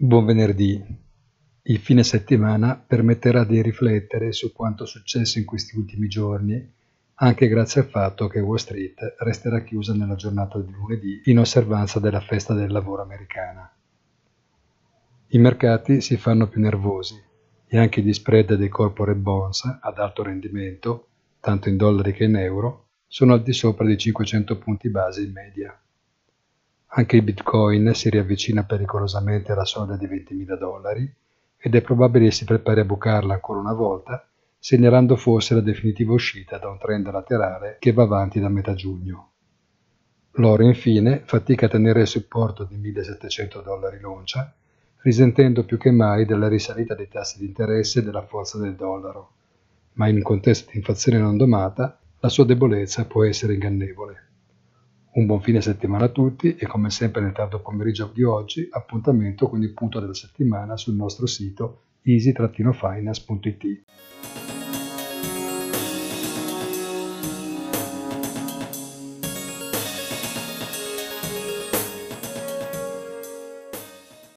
Buon venerdì. Il fine settimana permetterà di riflettere su quanto successo in questi ultimi giorni, anche grazie al fatto che Wall Street resterà chiusa nella giornata di lunedì in osservanza della festa del lavoro americana. I mercati si fanno più nervosi e anche gli spread dei corporate bonds ad alto rendimento, tanto in dollari che in euro, sono al di sopra di 500 punti base in media. Anche il bitcoin si riavvicina pericolosamente alla soglia di 20.000 dollari ed è probabile si prepari a bucarla ancora una volta, segnalando forse la definitiva uscita da un trend laterale che va avanti da metà giugno. L'oro infine fatica a tenere il supporto di 1.700 dollari l'oncia, risentendo più che mai della risalita dei tassi di interesse e della forza del dollaro, ma in un contesto di inflazione non domata la sua debolezza può essere ingannevole. Un buon fine settimana a tutti e come sempre nel tardo pomeriggio di oggi appuntamento con il punto della settimana sul nostro sito easy-finance.it.